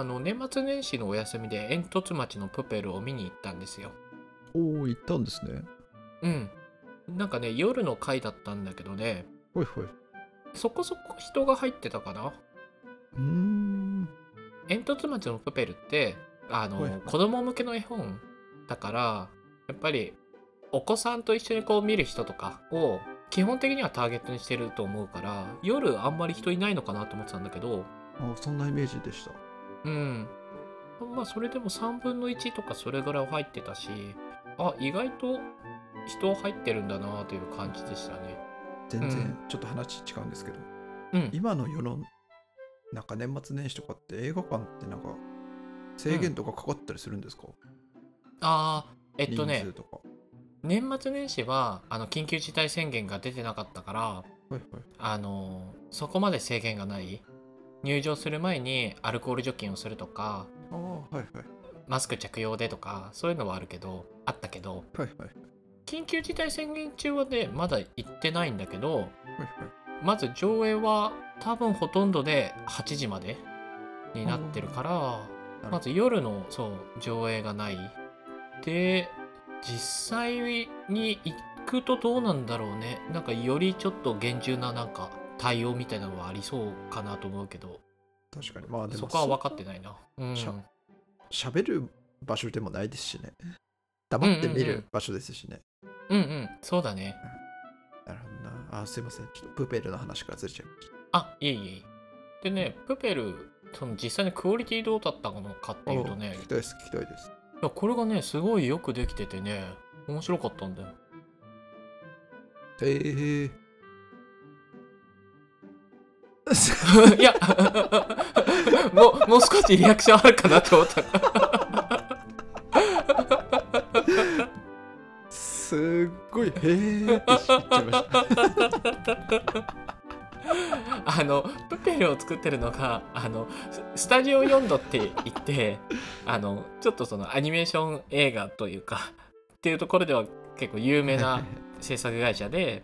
あの年末年始のお休みで煙突町のプペルを見に行ったんですよ。おお行ったんですね。うん。なんかね夜の回だったんだけどね。ほいほい。そこそこ人が入ってたかな？うーん。煙突町のプペルってあの、子供向けの絵本だからやっぱりお子さんと一緒にこう見る人とかを基本的にはターゲットにしてると思うから夜あんまり人いないのかなと思ってたんだけどあそんなイメージでしたうん。まあそれでも3分の1とかそれぐらいは入ってたしあ意外と人入ってるんだなという感じでしたね。全然うん。ちょっと話違うんですけど、うん。今の世のなんか年末年始とかって映画館ってなんか制限とかかかったりするんですか、あーえっとね年末年始はあの緊急事態宣言が出てなかったからはいはい。あのそこまで制限がない入場する前にアルコール除菌をするとかはいはい。マスク着用でとかそういうのはあるけどあったけどはいはい。緊急事態宣言中はねまだ行ってないんだけどはいはい。まず上映は多分ほとんどで8時までになってるからまず夜のそう上映がない。で実際に行くとどうなんだろうね。なんかよりちょっと厳重ななんか対応みたいなのはありそうかなと思うけど。確かに。まあでもそこは分かってないな。うん。しゃ喋る場所でもないですしね。黙って見うんうんうん。る場所ですしね、うんうん。そうだね。なるほどな。あすいません。ちょっとプペルの話からずれちゃいました。あいえいえでねプペルその実際にクオリティどうだったのかっていうとね。聞きたいです聞きたいです。いやこれがねすごいよくできててね面白かったんだよ。ええいやもうもう少しリアクションあるかなと思った。すっごいへえって言っちゃいました。あのプペルを作ってるのがあのススタジオ4度って言ってあのちょっとそのアニメーション映画というかっていうところでは結構有名な制作会社で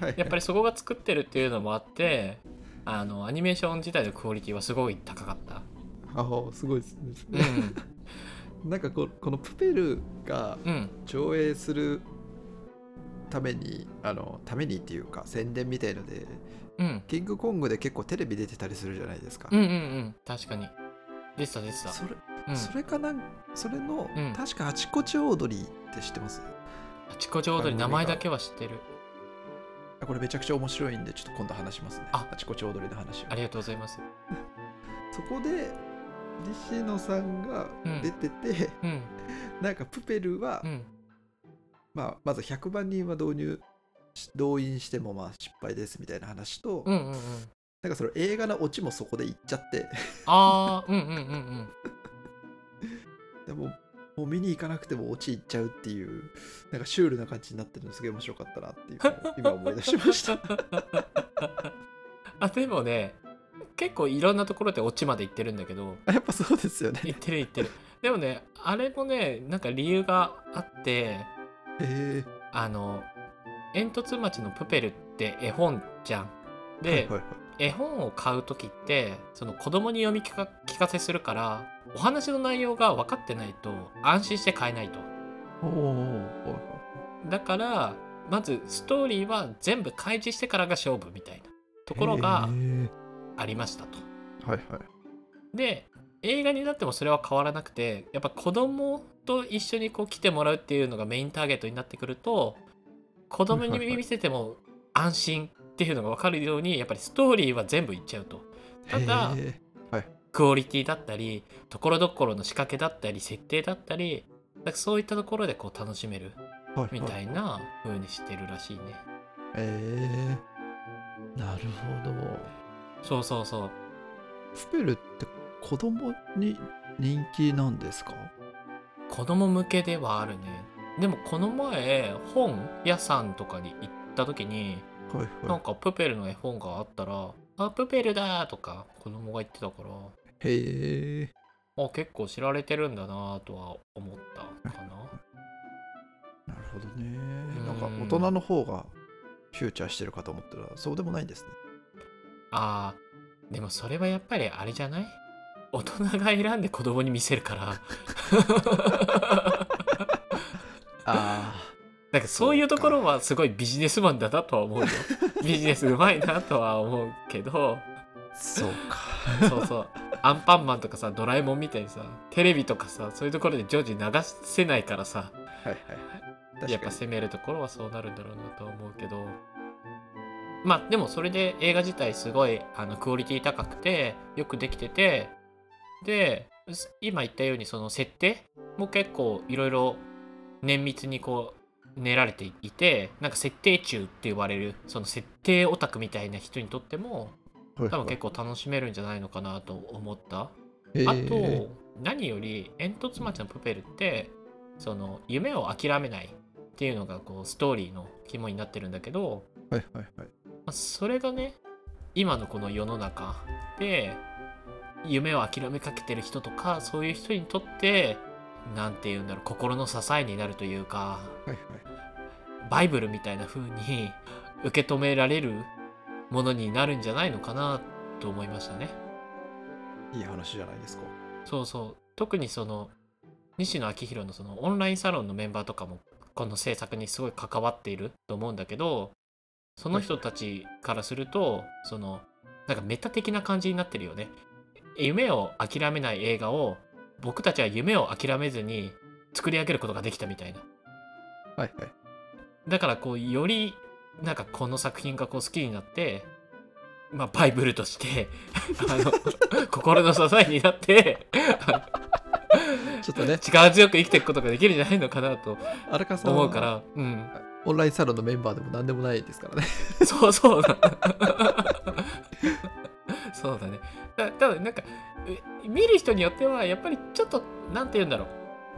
はい。やっぱりそこが作ってるっていうのもあってあのアニメーション自体のクオリティはすごい高かった。あすごいですうね、ん。なんかここのプペルがうん。上映するためにあのためにっていうか宣伝みたいのでうん。キングコングで結構テレビ出てたりするじゃないですか、うんうんうん。確かに。でしたでした。それうん。それかなんそれの、うん。確かあちこちオードリーって知ってます？あちこち踊り名前だけは知ってる。あこれめちゃくちゃ面白いんでちょっと今度話しますね。あ。あちこちオードリーの話を。ありがとうございます。そこで西野さんが出てて、うん。なんかプペルは、うん。まあ、まず100万人は導入し動員してもまあ失敗ですみたいな話と、うんうんうん。なんかその映画のオチもそこで言っちゃって。ああうんうんうんうん。でももう見に行かなくてもオチ行っちゃうっていうなんかシュールな感じになってるのすげえ面白かったなっていう今思い出しました。あでもね結構いろんなところでオチまで行ってるんだけどあやっぱそうですよね。行ってる行ってる。でもねあれもねなんか理由があってへえ。あの煙突町のプペルって絵本じゃん。で、はいはいはい絵本を買う時ってその子供に読み聞か聞かせするからお話の内容が分かってないと安心して買えないと。だからまずストーリーは全部開示してからが勝負みたいなところがへありましたと。ーはいはい。で映画になってもそれは変わらなくてやっぱ子供と一緒にこう来てもらうっていうのがメインターゲットになってくると子供に見せても安心っていうのが分かるようにやっぱりストーリーは全部いっちゃうと。ただへー。クオリティだったりところどころの仕掛けだったり設定だったりかそういったところでこう楽しめるはいみたいな風にしてるらしいね。へえなるほど。そうそうそう。プペルって子供に人気なんですか？子供向けではあるね。でもこの前本屋さんとかに行った時にはいはなんかプペルの絵本があったら「あプペルだ!」とか子供が言ってたから。いへえあ結構知られてるんだなとは思ったかな。なるほどね。ん。なんか大人の方がフューチャーしてるかと思ったらそうでもないんですね。あー。でもそれはやっぱりあれじゃない？大人が選んで子供に見せるから。あ なんかそういうところはすごいビジネスマンだなとは思うよ。ビジネスうまいなとは思うけど。あそうか。そうそう。アンパンマンとかさドラえもんみたいにさテレビとかさそういうところで常時流せないからさはいはいはい。やっぱ攻めるところはそうなるんだろうなとは思うけど。まあでもそれで映画自体すごいあのクオリティ高くてよくできててです今言ったようにその設定も結構いろいろ綿密にこう練られていてなんか設定中って呼ばれるその設定オタクみたいな人にとってもはい多分結構楽しめるんじゃないのかなと思った。へあーと何より煙突町のプペルってその夢を諦めないっていうのがこうストーリーの肝になってるんだけど、はいはいはい。まあそれがね今のこの世の中で夢を諦めかけてる人とかそういう人にとって何て言うんだろう心の支えになるというかはいはい。バイブルみたいな風に 受け止められるものになるんじゃないのかなと思いましたね。いい話じゃないですか。そうそう。特にその西野昭弘のそのオンラインサロンのメンバーとかもこの制作にすごい関わっていると思うんだけどその人たちからするとそのなんかメタ的な感じになってるよね。夢を諦めない映画を僕たちは夢を諦めずに作り上げることができたみたいな。はいはい。だからこうよりなんかこの作品がこう好きになってまあバイブルとしてあの 心の支えになってちょっとね。力強く生きていくことができるんじゃないのかなと思うから、うん、オンラインサロンのメンバーでも何でもないですからね。そうそう。だ。そうだね。だただなんかう見る人によってはやっぱりちょっとなんて言うんだろ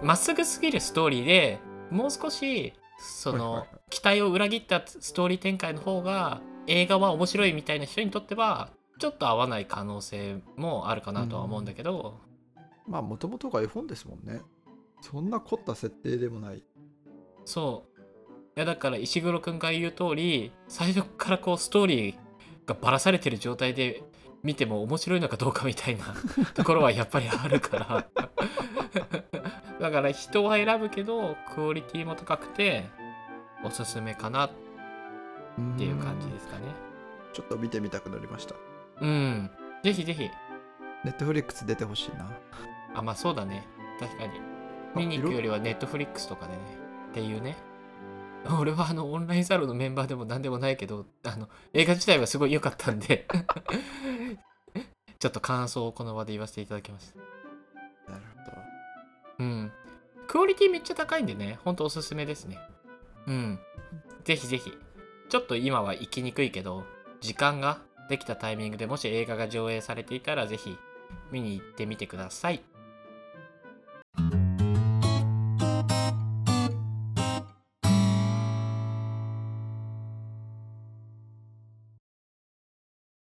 う。まっすぐすぎるストーリーでもう少しその、期待を裏切ったストーリー展開の方が映画は面白いみたいな人にとってはちょっと合わない可能性もあるかなとは思うんだけど、まあもともとが絵本ですもんね。そんな凝った設定でもない。そう。いやだから石黒くんが言う通り最初からこうストーリーがばらされてる状態で見ても面白いのかどうかみたいな ところはやっぱりあるから。だから人は選ぶけどクオリティも高くておすすめかなっていう感じですかね。ちょっと見てみたくなりました。うん。ぜひぜひ。ネットフリックス出てほしいな。あまあそうだね。確かに。あ見に行くよりはネットフリックスとかでね。っていうね。俺はあのオンラインサロンのメンバーでも何でもないけどあの映画自体はすごい良かったんでちょっと感想をこの場で言わせていただきました。なるほど。うん。クオリティめっちゃ高いんでねほんとおすすめですね。うん。ぜひぜひ。ちょっと今は行きにくいけど時間ができたタイミングでもし映画が上映されていたらぜひ見に行ってみてください